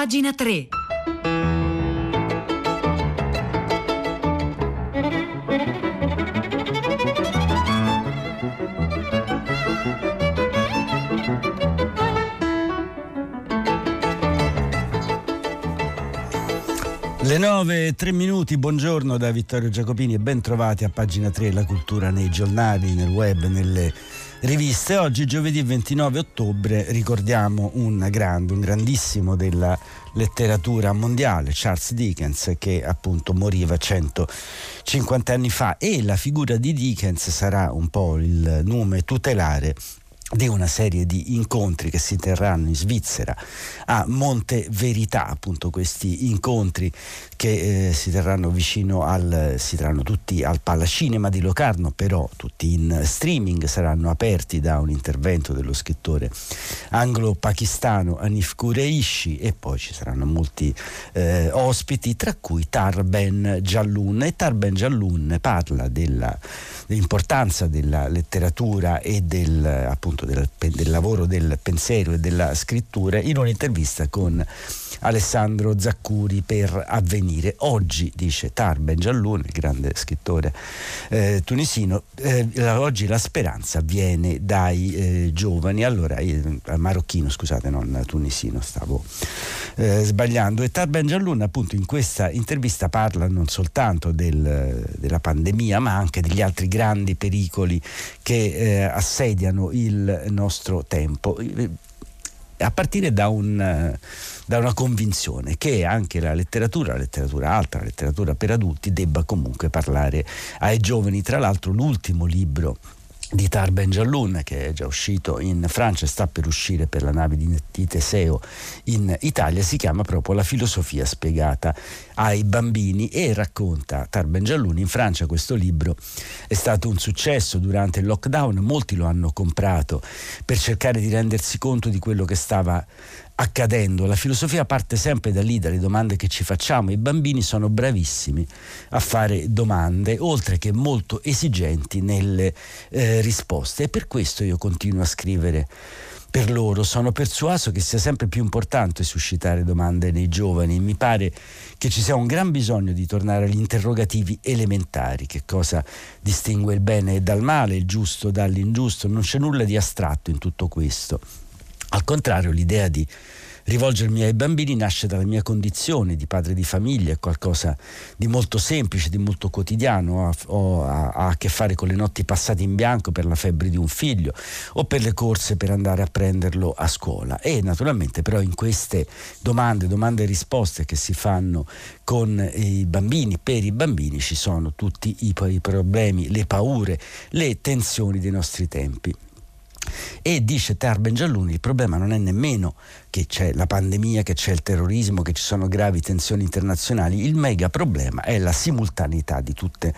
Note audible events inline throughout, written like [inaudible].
pagina 3. Le 9 3 minuti, buongiorno da Vittorio Giacopini e ben trovati a pagina 3 La cultura nei giornali, nel web, nelle riviste. Oggi giovedì 29 ottobre ricordiamo un grande, un grandissimo della letteratura mondiale, Charles Dickens, che appunto moriva 150 anni fa e la figura di Dickens sarà un po' il nome tutelare di una serie di incontri che si terranno in Svizzera a Monte Verità, appunto questi incontri che eh, si terranno vicino al, si terranno tutti al Palacinema di Locarno, però tutti in streaming, saranno aperti da un intervento dello scrittore anglo-pakistano Anif Kureishi e poi ci saranno molti eh, ospiti, tra cui Tarben Jalloun e Tarben Jalloun parla della, dell'importanza della letteratura e del appunto appunto del, del lavoro del pensiero e della scrittura in un'intervista con Alessandro Zaccuri per Avvenire. Oggi, dice Tarben Giallone, il grande scrittore eh, tunisino, eh, oggi la speranza viene dai eh, giovani, allora, eh, marocchino scusate, non tunisino, stavo eh, sbagliando. E Tarben Giallone appunto in questa intervista parla non soltanto del, della pandemia, ma anche degli altri grandi pericoli che eh, assediano il nostro tempo a partire da, un, da, una convinzione che anche la letteratura, la letteratura alta, la letteratura per adulti debba comunque parlare ai giovani. Tra l'altro l'ultimo libro di Tarben Jalloun che è già uscito in Francia e sta per uscire per la nave di, Teseo in Italia. Si chiama proprio La filosofia spiegata ai bambini e racconta Tarben Jalloun in Francia questo libro è stato un successo durante il lockdown. Molti lo hanno comprato per cercare di rendersi conto di quello che stava accadendo. La filosofia parte sempre da lì, dalle domande che ci facciamo. I bambini sono bravissimi a fare domande, oltre che molto esigenti nelle eh, risposte. E per questo io continuo a scrivere per loro. Sono persuaso che sia sempre più importante suscitare domande nei giovani. Mi pare che ci sia un gran bisogno di tornare agli interrogativi elementari. Che cosa distingue il bene dal male, il giusto dall'ingiusto? Non c'è nulla di astratto in tutto questo. Al contrario, l'idea di rivolgermi ai bambini nasce dalla mia condizione di padre di famiglia, è qualcosa di molto semplice, di molto quotidiano, ho, a, a che fare con le notti passate in bianco per la febbre di un figlio o per le corse per andare a prenderlo a scuola. E naturalmente però in queste domande, domande e risposte che si fanno con i bambini, per i bambini ci sono tutti i, i problemi, le paure, le tensioni dei nostri tempi. E dice Tarben Gialluni, il problema non è nemmeno che c'è la pandemia, che c'è il terrorismo, che ci sono gravi tensioni internazionali, il mega problema è la simultaneità di tutte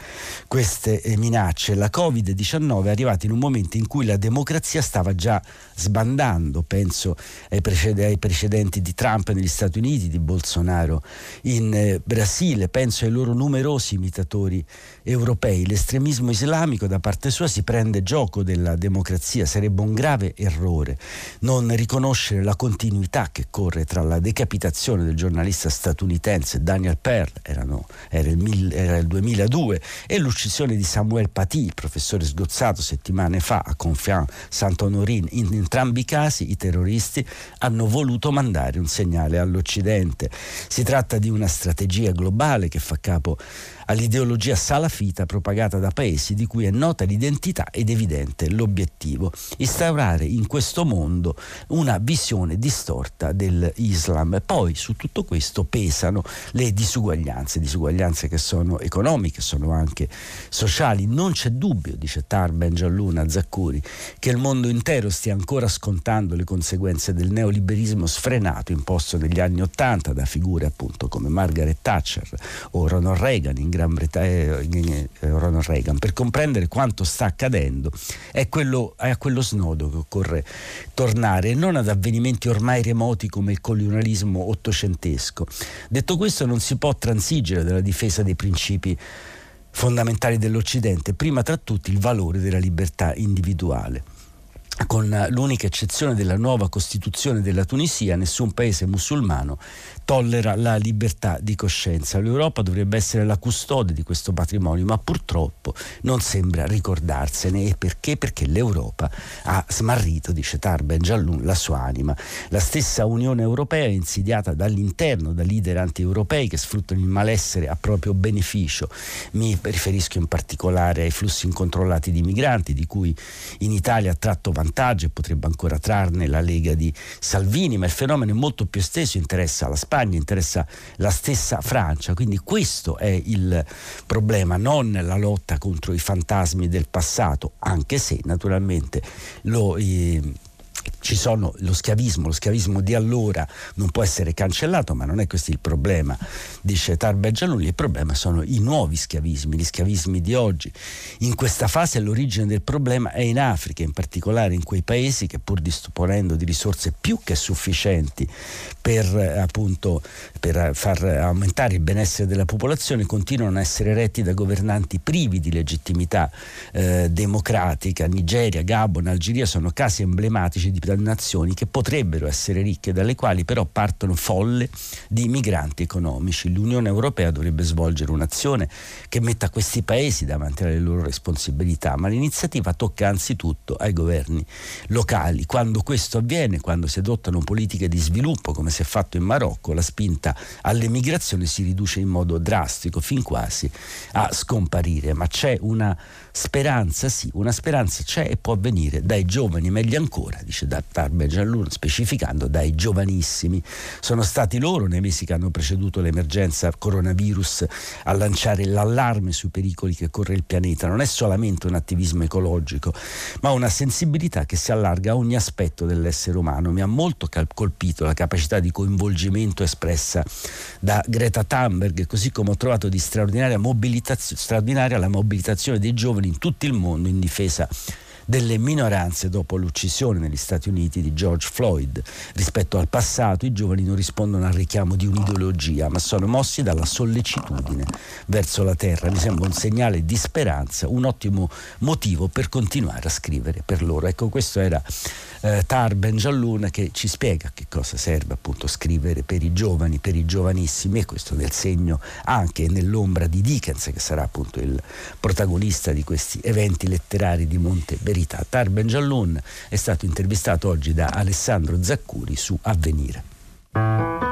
queste eh, minacce. La Covid-19 è arrivata in un momento in cui la democrazia stava già sbandando, penso ai, precedenti di Trump negli Stati Uniti, di Bolsonaro in eh, Brasile, penso ai loro numerosi imitatori europei. L'estremismo islamico da parte sua si prende gioco della democrazia, sarebbe un grave errore non riconoscere la continuità continuità che corre tra la decapitazione del giornalista statunitense Daniel Pearl, erano, era, il mil, era, il 2002, e l'uccisione di Samuel Paty, professore sgozzato settimane fa a Confian Saint-Honorin. In entrambi i casi i terroristi hanno voluto mandare un segnale all'Occidente. Si tratta di una strategia globale che fa capo all'ideologia salafita propagata da paesi di cui è nota l'identità ed evidente l'obiettivo, instaurare in questo mondo una visione distorta dell'Islam. Poi su tutto questo pesano le disuguaglianze, disuguaglianze che sono economiche, sono anche sociali. Non c'è dubbio, dice Tarben Gialluna Zaccuri, che il mondo intero stia ancora scontando le conseguenze del neoliberismo sfrenato imposto negli anni Ottanta da figure appunto come Margaret Thatcher o Ronald Reagan in Gran Bretagna, eh, Ronald Reagan, per comprendere quanto sta accadendo, è, quello, è a quello snodo che occorre tornare, non ad avvenimenti ormai remoti come il colonialismo ottocentesco. Detto questo, non si può transigere dalla difesa dei principi fondamentali dell'Occidente, prima tra tutti il valore della libertà individuale. con l'unica eccezione della nuova Costituzione della Tunisia, nessun paese musulmano tollera la libertà di coscienza. L'Europa dovrebbe essere la custode di questo patrimonio, ma purtroppo non sembra ricordarsene. E perché? Perché l'Europa ha smarrito, dice Tarben Giallun, la sua anima. La stessa Unione Europea è insidiata dall'interno da leader anti-europei che sfruttano il malessere a proprio beneficio. Mi riferisco in particolare ai flussi incontrollati di migranti, di cui in Italia ha tratto vantaggio e potrebbe ancora trarne la Lega di Salvini, ma il fenomeno è molto più esteso, interessa la Spagna Spagna, interessa la stessa Francia, quindi questo è il problema, non la lotta contro i fantasmi del passato, anche se naturalmente lo... Eh, ci sono lo schiavismo, lo schiavismo di allora non può essere cancellato, ma non è questo il problema, dice Tarbe Giannulli, il problema sono i nuovi schiavismi, gli schiavismi di oggi. In questa fase l'origine del problema è in Africa, in particolare in quei paesi che pur disponendo di risorse più che sufficienti per, appunto, per far aumentare il benessere della popolazione, continuano a essere retti da governanti privi di legittimità eh, democratica. Nigeria, Gabon, Algeria sono casi emblematici di nazioni che potrebbero essere ricche, dalle quali però partono folle di migranti economici. L'Unione Europea dovrebbe svolgere un'azione che metta questi paesi davanti alle loro responsabilità, ma l'iniziativa tocca anzitutto ai governi locali. Quando questo avviene, quando si adottano politiche di sviluppo, come si è fatto in Marocco, la spinta all'emigrazione si riduce in modo drastico, fin quasi a scomparire. Ma c'è una speranza, sì, una speranza c'è e può venire dai giovani, meglio ancora, dice da Tarbe Giallur, specificando dai giovanissimi. Sono stati loro nei mesi che hanno preceduto l'emergenza coronavirus a lanciare l'allarme sui pericoli che corre il pianeta. Non è solamente un attivismo ecologico, ma una sensibilità che si allarga a ogni aspetto dell'essere umano. Mi ha molto colpito la capacità di coinvolgimento espressa da Greta Thunberg, così come ho trovato di straordinaria, straordinaria la mobilitazione dei giovani in tutto il mondo in difesa delle minoranze dopo l'uccisione negli Stati Uniti di George Floyd. Rispetto al passato i giovani non rispondono al richiamo di un'ideologia, ma sono mossi dalla sollecitudine verso la terra. Mi sembra un segnale di speranza, un ottimo motivo per continuare a scrivere per loro. Ecco, questo era eh, Tar Benjallun che ci spiega che cosa serve appunto scrivere per i giovani, per i giovanissimi e questo nel segno anche nell'ombra di Dickens che sarà appunto il protagonista di questi eventi letterari di Monte Verità. Tar Benjallun è stato intervistato oggi da Alessandro Zaccuri su Avvenire.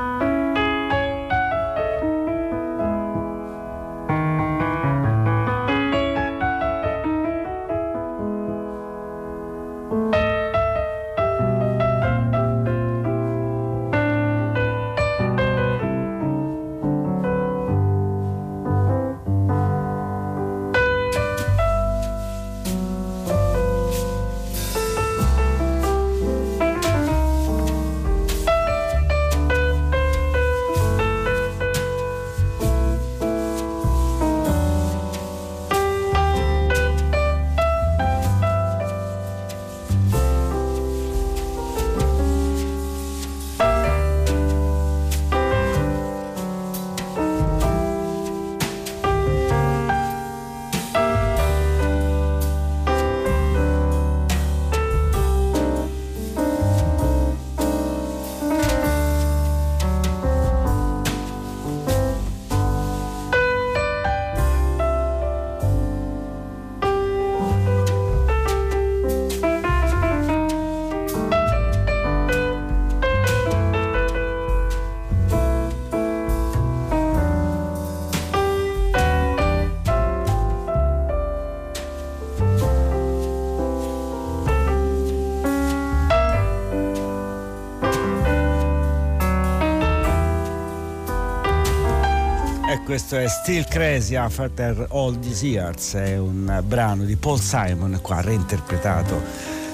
Questo è Still Crazy After All These Years, è un brano di Paul Simon qua reinterpretato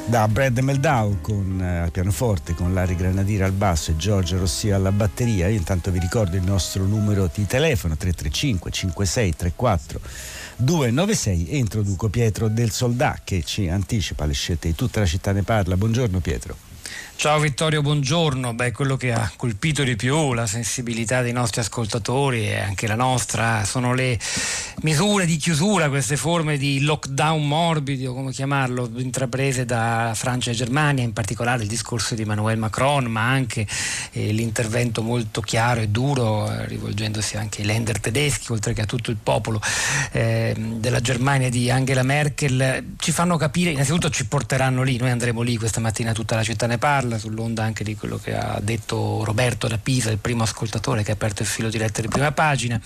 da Brad Meldau con eh, al pianoforte, con Larry Granadire al basso e Giorgio Rossi alla batteria. Io intanto vi ricordo il nostro numero di telefono 335 56 34 296 e introduco Pietro del Soldà che ci anticipa le scelte di tutta la città ne parla. Buongiorno Pietro. Ciao Vittorio, buongiorno. Beh, quello che ha colpito di più la sensibilità dei nostri ascoltatori e anche la nostra sono le misure di chiusura, queste forme di lockdown morbido, come chiamarlo, intraprese da Francia e Germania, in particolare il discorso di Emmanuel Macron, ma anche eh, l'intervento molto chiaro e duro, eh, rivolgendosi anche ai lender tedeschi, oltre che a tutto il popolo eh, della Germania di Angela Merkel, ci fanno capire, innanzitutto ci porteranno lì, noi andremo lì questa mattina, tutta la città ne parla parla sull'onda anche di quello che ha detto Roberto da Pisa, il primo ascoltatore che ha aperto il filo diretto di prima pagina,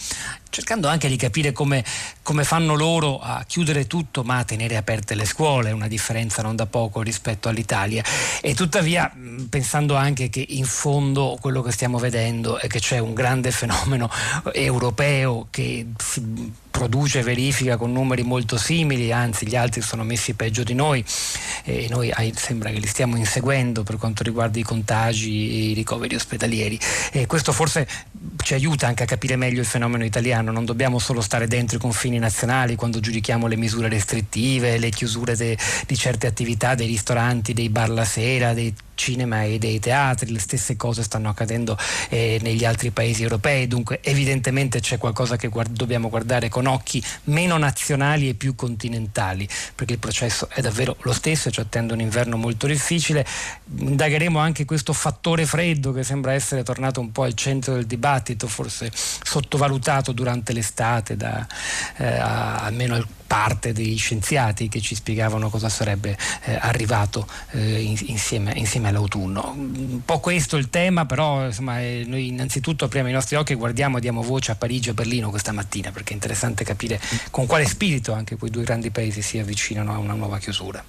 cercando anche di capire come, come fanno loro a chiudere tutto ma a tenere aperte le scuole, una differenza non da poco rispetto all'Italia. E tuttavia pensando anche che in fondo quello che stiamo vedendo è che c'è un grande fenomeno europeo che si produce verifica con numeri molto simili, anzi gli altri sono messi peggio di noi e noi sembra che li stiamo inseguendo per quanto riguarda i contagi e i ricoveri ospedalieri e questo forse ci aiuta anche a capire meglio il fenomeno italiano, non dobbiamo solo stare dentro i confini nazionali quando giudichiamo le misure restrittive, le chiusure de, di certe attività, dei ristoranti, dei bar la sera, dei cinema e dei teatri, le stesse cose stanno accadendo eh, negli altri paesi europei, dunque evidentemente c'è qualcosa che guard- dobbiamo guardare con occhi meno nazionali e più continentali, perché il processo è davvero lo stesso e ci attende un inverno molto difficile. Indagheremo anche questo fattore freddo che sembra essere tornato un po' al centro del dibattito, forse sottovalutato durante l'estate da eh, almeno parte degli scienziati che ci spiegavano cosa sarebbe eh, arrivato eh, insieme, insieme, all'autunno. Un po' questo il tema, però insomma, eh, noi innanzitutto apriamo i nostri occhi e guardiamo e diamo voce a Parigi e Berlino questa mattina, perché è interessante capire con quale spirito anche quei due grandi paesi si avvicinano a una nuova chiusura.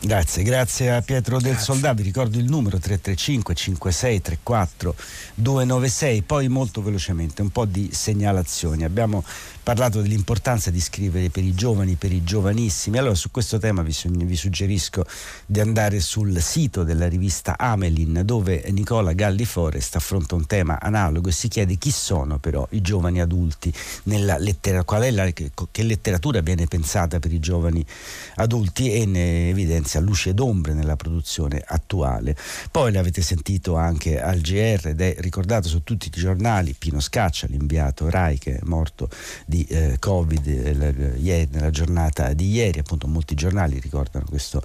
Grazie, grazie a Pietro del Soldato, vi ricordo il numero 335 5634 296, poi molto velocemente un po' di segnalazioni. Abbiamo parlato dell'importanza di scrivere per i giovani, per i giovanissimi. Allora su questo tema vi, vi, suggerisco di andare sul sito della rivista Amelin dove Nicola Galli Forest affronta un tema analogo e si chiede chi sono però i giovani adulti nella letteratura, qual è la, che, che letteratura viene pensata per i giovani adulti e ne evidenzia luci ed ombre nella produzione attuale. Poi l'avete sentito anche al GR ed è ricordato su tutti i giornali Pino Scaccia, l'inviato Rai che è morto di di eh, Covid eh, nella giornata di ieri, appunto molti giornali ricordano questo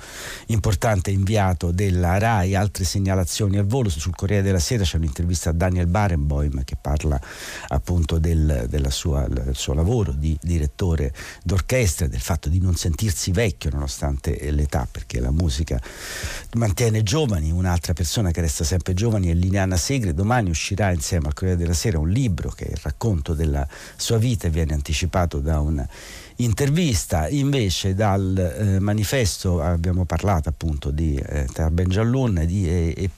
importante inviato della RAI, altre segnalazioni al volo sul Corriere della Sera c'è un'intervista a Daniel Barenboim che parla appunto del, sua, del suo lavoro di direttore d'orchestra, del fatto di non sentirsi vecchio nonostante l'età, perché la musica mantiene giovani, un'altra persona che resta sempre giovane è Liliana Segre, domani uscirà insieme al Corriere della Sera un libro che è il racconto della sua vita viene anticipato da un intervista. Invece dal eh, manifesto abbiamo parlato appunto di eh, Ben Giallun di, eh,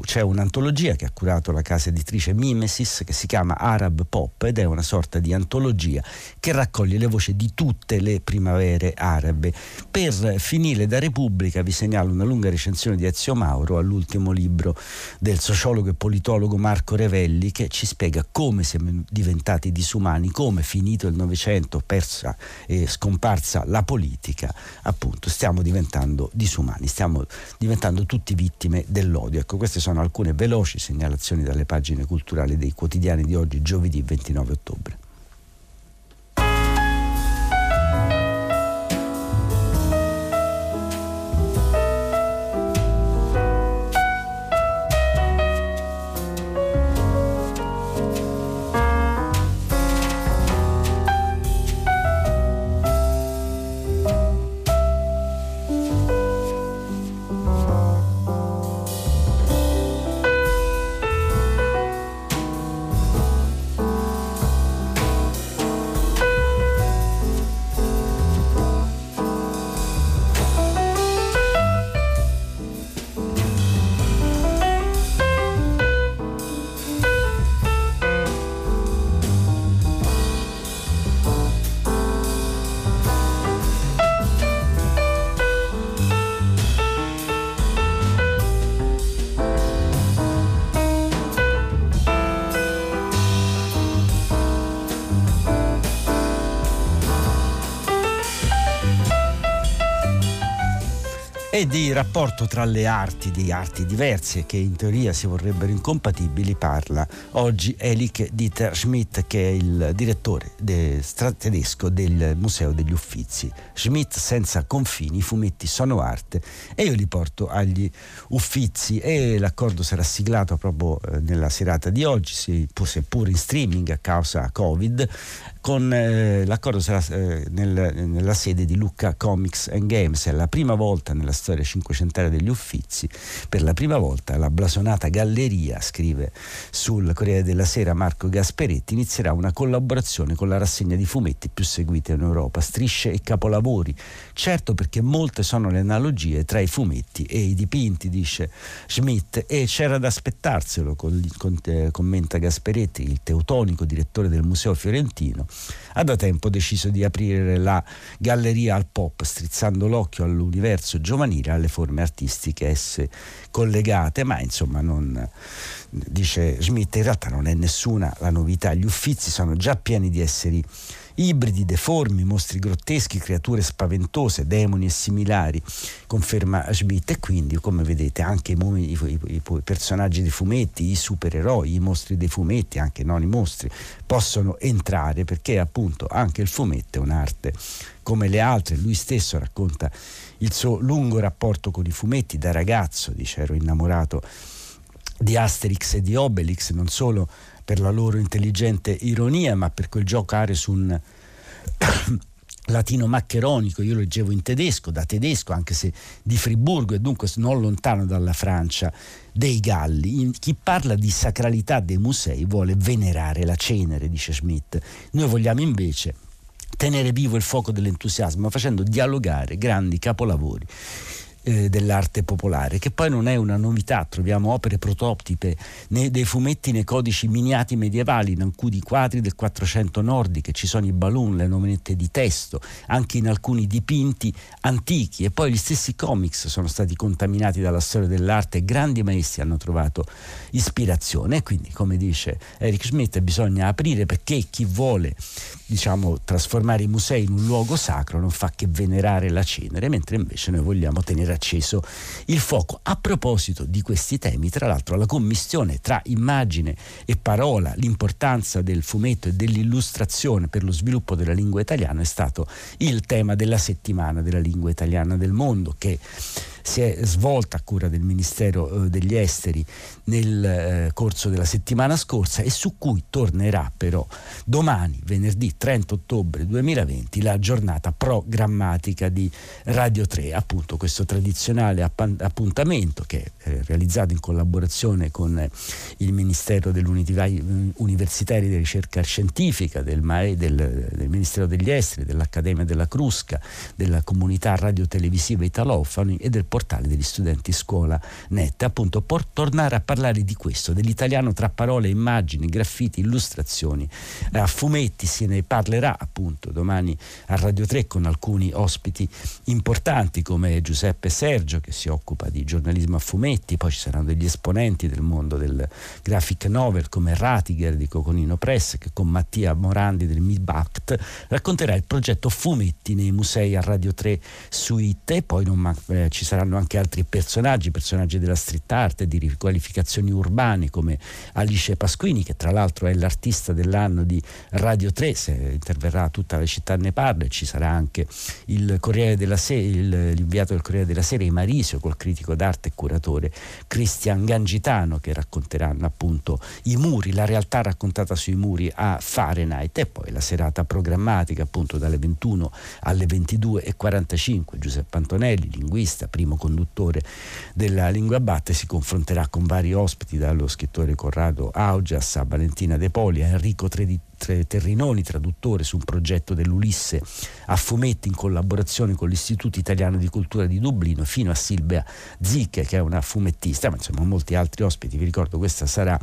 c'è un'antologia che ha curato la casa editrice Mimesis che si chiama Arab Pop ed è una sorta di antologia che raccoglie le voci di tutte le primavere arabe. Per finire da Repubblica vi segnalo una lunga recensione di Ezio Mauro all'ultimo libro del sociologo e politologo Marco Revelli che ci spiega come siamo diventati disumani come finito il Novecento persa e scomparsa la politica, appunto stiamo diventando disumani, stiamo diventando tutti vittime dell'odio. Ecco, queste sono alcune veloci segnalazioni dalle pagine culturali dei quotidiani di oggi, giovedì 29 ottobre. E di rapporto tra le arti, di arti diverse che in teoria si vorrebbero incompatibili, parla oggi Elik Dieter Schmidt che è il direttore de, tedesco del Museo degli Uffizi. Schmidt senza confini, i fumetti sono arte e io li porto agli Uffizi e l'accordo sarà siglato proprio eh, nella serata di oggi, seppur in streaming a causa Covid, con eh, l'accordo sarà eh, nel, nella sede di Lucca Comics and Games, è la prima volta nella storia cinquecentaria degli Uffizi, per la prima volta la blasonata galleria, scrive sul Corriere della Sera Marco Gasperetti, inizierà una collaborazione con la rassegna di fumetti più seguita in Europa, strisce e capolavori, certo perché molte sono le analogie tra i fumetti e i dipinti, dice Schmidt, e c'era da aspettarselo, eh, commenta Gasperetti, il teutonico direttore del Museo Fiorentino, ha da tempo deciso di aprire la galleria al pop, strizzando l'occhio all'universo giovanile, alle forme artistiche esse collegate, ma insomma non, dice Schmidt, in realtà non è nessuna la novità, gli uffizi sono già pieni di esseri ibridi, deformi, mostri grotteschi, creature spaventose, demoni e similari, conferma Schmidt. E quindi, come vedete, anche i, i, i, i personaggi dei fumetti, i supereroi, i mostri dei fumetti, anche non i mostri, possono entrare perché appunto anche il fumetto è un'arte come le altre. Lui stesso racconta il suo lungo rapporto con i fumetti da ragazzo, dice ero innamorato di Asterix e di Obelix, non solo per la loro intelligente ironia, ma per quel giocare su un [coughs] latino maccheronico, io leggevo in tedesco, da tedesco, anche se di Friburgo e dunque non lontano dalla Francia dei Galli. Chi parla di sacralità dei musei vuole venerare la cenere, dice Schmidt. Noi vogliamo invece tenere vivo il fuoco dell'entusiasmo facendo dialogare grandi capolavori eh, dell'arte popolare, che poi non è una novità, troviamo opere prototipe nei, dei fumetti nei codici miniati medievali, in alcuni quadri del 400 nordiche, ci sono i balloon, le nominette di testo, anche in alcuni dipinti antichi. E poi gli stessi comics sono stati contaminati dalla storia dell'arte e grandi maestri hanno trovato ispirazione. Quindi come dice Eric Schmidt bisogna aprire perché chi vuole diciamo, trasformare i musei in un luogo sacro non fa che venerare la cenere, mentre invece noi vogliamo tenere acceso il fuoco. A proposito di questi temi, tra l'altro la commissione tra immagine e parola, l'importanza del fumetto e dell'illustrazione per lo sviluppo della lingua italiana è stato il tema della settimana della lingua italiana del mondo che si è svolta a cura del Ministero eh, degli Esteri nel eh, corso della settimana scorsa e su cui tornerà però domani, venerdì 30 ottobre 2020, la giornata programmatica di Radio 3, appunto questo tradizionale appuntamento che è realizzato in collaborazione con il Ministero dell'Università e della Ricerca Scientifica, del, MAE, del, del Ministero degli Esteri, dell'Accademia della Crusca, della comunità radiotelevisiva Italofani e del portale degli studenti Scuola Net, appunto per tornare a parlare di questo, dell'italiano tra parole, immagini, graffiti, illustrazioni, eh, fumetti, se ne parlerà appunto domani a Radio 3 con alcuni ospiti importanti come Giuseppe Sergio che si occupa di giornalismo a fumetti, poi ci saranno degli esponenti del mondo del graphic novel come Ratiger di Coconino Press che con Mattia Morandi del MIBACT racconterà il progetto Fumetti nei musei a Radio 3 Suite e poi non, eh, ci saranno saranno anche altri personaggi, personaggi della street art, di riqualificazioni urbane come Alice Pasquini, che tra l'altro è l'artista dell'anno di Radio 3, se interverrà tutta la città ne parla, e ci sarà anche il Corriere della Sera, l'inviato del Corriere della Sera, Marisio, col critico d'arte e curatore Cristian Gangitano, che racconteranno appunto i muri, la realtà raccontata sui muri a Fahrenheit. E poi la serata programmatica appunto dalle 21 alle 22.45 Giuseppe Antonelli, linguista, primo conduttore della Lingua Batte, si confronterà con vari ospiti, dallo scrittore Corrado Augias a Valentina De Poli a Enrico Tredi Terrinoni, traduttore su un progetto dell'Ulisse a fumetti in collaborazione con l'Istituto Italiano di Cultura di Dublino, fino a Silvia Zicche, che è una fumettista, ma insomma molti altri ospiti. Vi ricordo questa sarà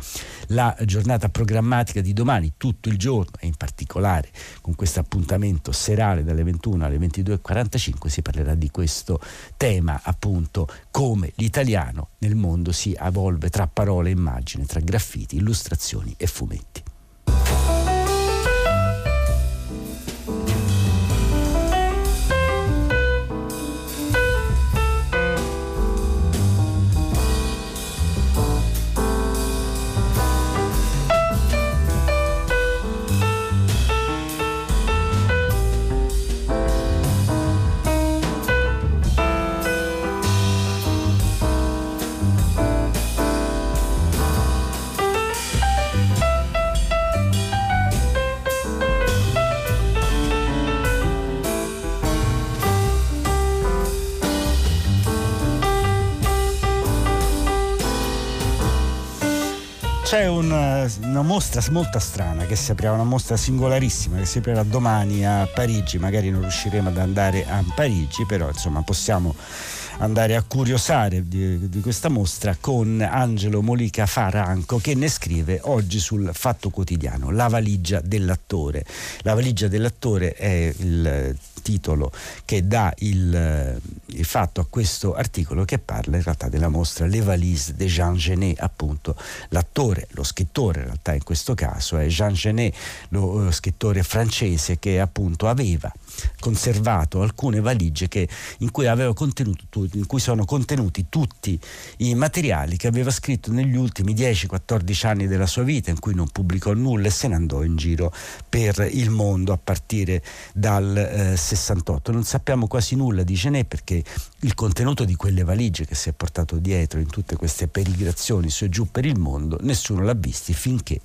la giornata programmatica di domani, tutto il giorno e in particolare con questo appuntamento serale dalle 21 alle 22.45 si parlerà di questo tema, appunto come l'italiano nel mondo si evolve tra parole e immagini, tra graffiti, illustrazioni e fumetti. C'è una, una, mostra molto strana che si aprirà, una mostra singolarissima che si aprirà domani a Parigi, magari non riusciremo ad andare a Parigi, però insomma possiamo andare a curiosare di, di questa mostra con Angelo Molica Faranco che ne scrive oggi sul Fatto Quotidiano, La valigia dell'attore. La valigia dell'attore è il titolo che dà il, il, fatto a questo articolo che parla in realtà della mostra Le Valise de Jean Genet, appunto l'attore, lo scrittore in realtà in questo caso è Jean Genet, lo, lo scrittore francese che appunto aveva conservato alcune valigie che, in, cui in, cui sono contenuti tutti i materiali che aveva scritto negli ultimi 10-14 anni della sua vita, in cui non pubblicò nulla e se ne andò in giro per il mondo a partire dal eh, 68. Non sappiamo quasi nulla di Genet perché il contenuto di quelle valigie che si è portato dietro in tutte queste perigrazioni su e giù per il mondo, nessuno l'ha visti finché,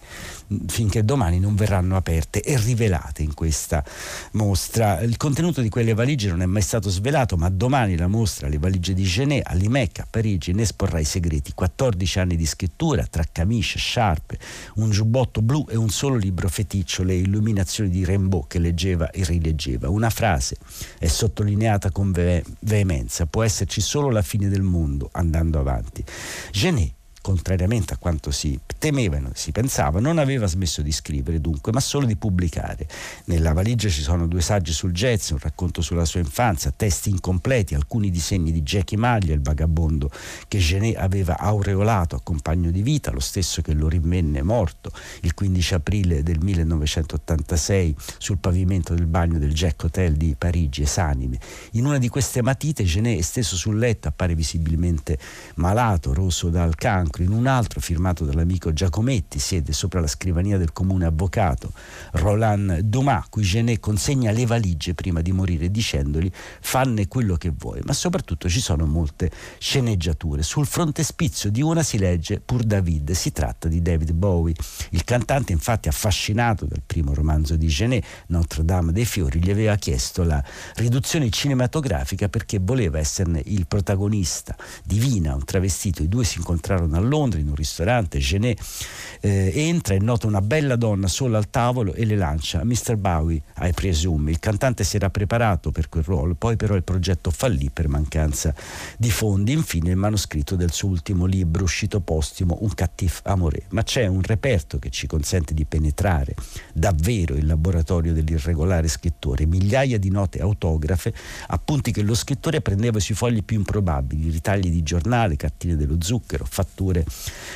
finché domani non verranno aperte e rivelate in questa mostra. Il contenuto di quelle valigie non è mai stato svelato, ma domani la mostra Le valigie di Genet all'IMEC a Parigi ne esporrà i segreti. 14 anni di scrittura tra camicie, sciarpe, un giubbotto blu e un solo libro feticcio, le illuminazioni di Rimbaud che leggeva e rileggeva. Una frase è sottolineata con ve- veemenza può esserci solo la fine del mondo andando avanti. Genet contrariamente a quanto si temeva si pensava, non aveva smesso di scrivere dunque, ma solo di pubblicare. Nella valigia ci sono due saggi sul jazz, un racconto sulla sua infanzia, testi incompleti, alcuni disegni di Jackie Maglia, il vagabondo che Genet aveva aureolato a compagno di vita, lo stesso che lo rinvenne morto il 15 aprile del 1986 sul pavimento del bagno del Jack Hotel di Parigi, esanime. In una di queste matite Genet è steso sul letto, appare visibilmente malato, rosso dal cancro, in un altro firmato dall'amico Giacometti, siede sopra la scrivania del comune avvocato Roland Dumas, cui Genet consegna le valigie prima di morire dicendogli fanne quello che vuoi, ma soprattutto ci sono molte sceneggiature. Sul frontespizio di una si legge Pur David, si tratta di David Bowie. Il cantante infatti affascinato dal primo romanzo di Genet, Notre Dame dei Fiori, gli aveva chiesto la riduzione cinematografica perché voleva esserne il protagonista. Divina, un travestito, i due si incontrarono a Londra in un ristorante, Genet eh, entra e nota una bella donna sola al tavolo e le lancia Mr. Bowie, I presume. Il cantante si era preparato per quel ruolo, poi però il progetto fallì per mancanza di fondi. Infine il manoscritto del suo ultimo libro uscito postimo, Un cattif amore. Ma c'è un reperto che ci consente di penetrare davvero il laboratorio dell'irregolare scrittore, migliaia di note autografe, appunti che lo scrittore prendeva sui fogli più improbabili, ritagli di giornale, cartine dello zucchero, fatture letture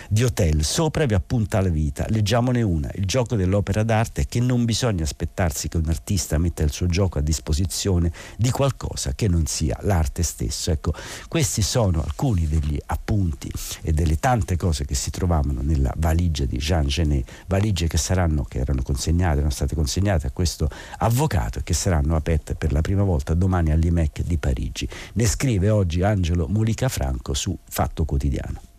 di hotel. Sopra vi appunta la vita. Leggiamone una. Il gioco dell'opera d'arte è che non bisogna aspettarsi che un artista metta il suo gioco a disposizione di qualcosa che non sia l'arte stesso. Ecco, questi sono alcuni degli appunti e delle tante cose che si trovavano nella valigia di Jean Genet, valigie che saranno, che erano consegnate, erano state consegnate a questo avvocato e che saranno aperte per la prima volta domani all'IMEC di Parigi. Ne scrive oggi Angelo Molica Franco su Fatto Quotidiano.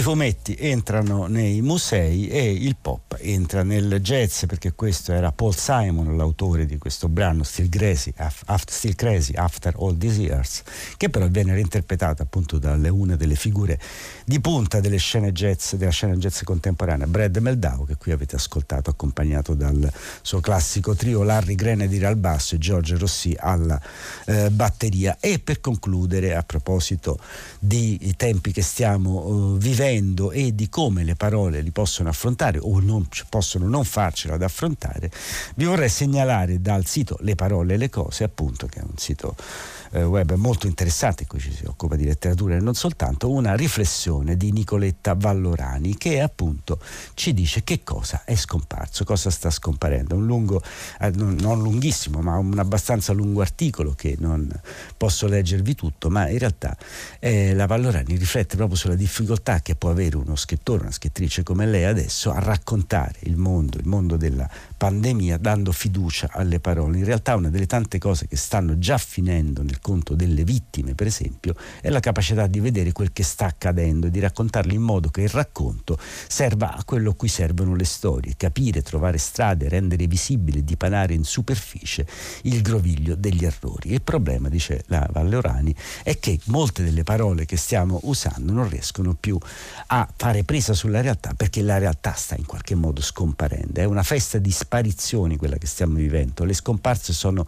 Fumetti entrano nei musei e il entra nel jazz perché questo era Paul Simon l'autore di questo brano Still Crazy, After, Still Crazy After All These Years che però viene reinterpretato appunto dalle una delle figure di punta delle scene jazz, della scena jazz contemporanea Brad Meldau che qui avete ascoltato accompagnato dal suo classico trio Larry Grenadier al basso e Giorgio Rossi alla eh, batteria. E per concludere a proposito di tempi che stiamo uh, vivendo e di come le parole li possono affrontare o non, possono non farcela ad affrontare, vi vorrei segnalare dal sito Le parole e le cose, appunto, che è un sito eh, web molto interessante, qui ci si occupa di letteratura e non soltanto, una riflessione di Nicoletta Vallorani che appunto ci dice che cosa è scomparso, cosa sta scomparendo. Un lungo, eh, non lunghissimo, ma un abbastanza lungo articolo che non posso leggervi tutto, ma in realtà eh, la Vallorani riflette proprio sulla difficoltà che può avere uno scrittore, una scrittrice come lei adesso a raccontare il mondo, il mondo della pandemia dando fiducia alle parole. In realtà una delle tante cose che stanno già finendo nel conto delle vittime, per esempio, è la capacità di vedere quel che sta accadendo e di raccontarlo in modo che il racconto serva a quello a cui servono le storie, capire, trovare strade, rendere visibile, dipanare in superficie il groviglio degli errori. Il problema, dice la Valle Orani, è che molte delle parole che stiamo usando non riescono più a fare presa sulla realtà perché la realtà sta in qualche modo scomparendo. È una festa di sparizioni quella che stiamo vivendo. Le scomparse sono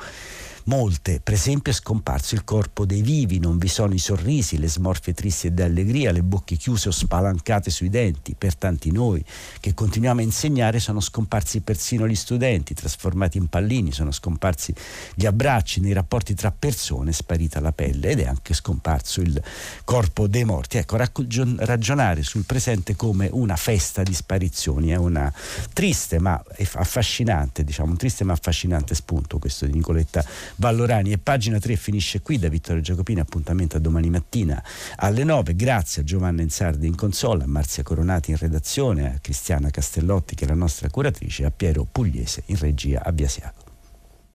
molte. Per esempio è scomparso il corpo dei vivi, non vi sono i sorrisi, le smorfie tristi e d'allegria, le bocche chiuse o spalancate sui denti. Per tanti noi che continuiamo a insegnare sono scomparsi persino gli studenti, trasformati in pallini, sono scomparsi gli abbracci, nei rapporti tra persone è sparita la pelle ed è anche scomparso il corpo dei morti. Ecco, ragionare sul presente come una festa di sparizioni è una triste ma affascinante, diciamo, un triste ma affascinante spunto questo di Nicoletta Vallorani. E pagina 3 finisce qui da Vittorio Giacopini appuntamento a domani mattina alle 9 grazie a Giovanna Insardi in consola a Marzia Coronati in redazione a Cristiana Castellotti che è la nostra curatrice a Piero Pugliese in regia a Biasiaco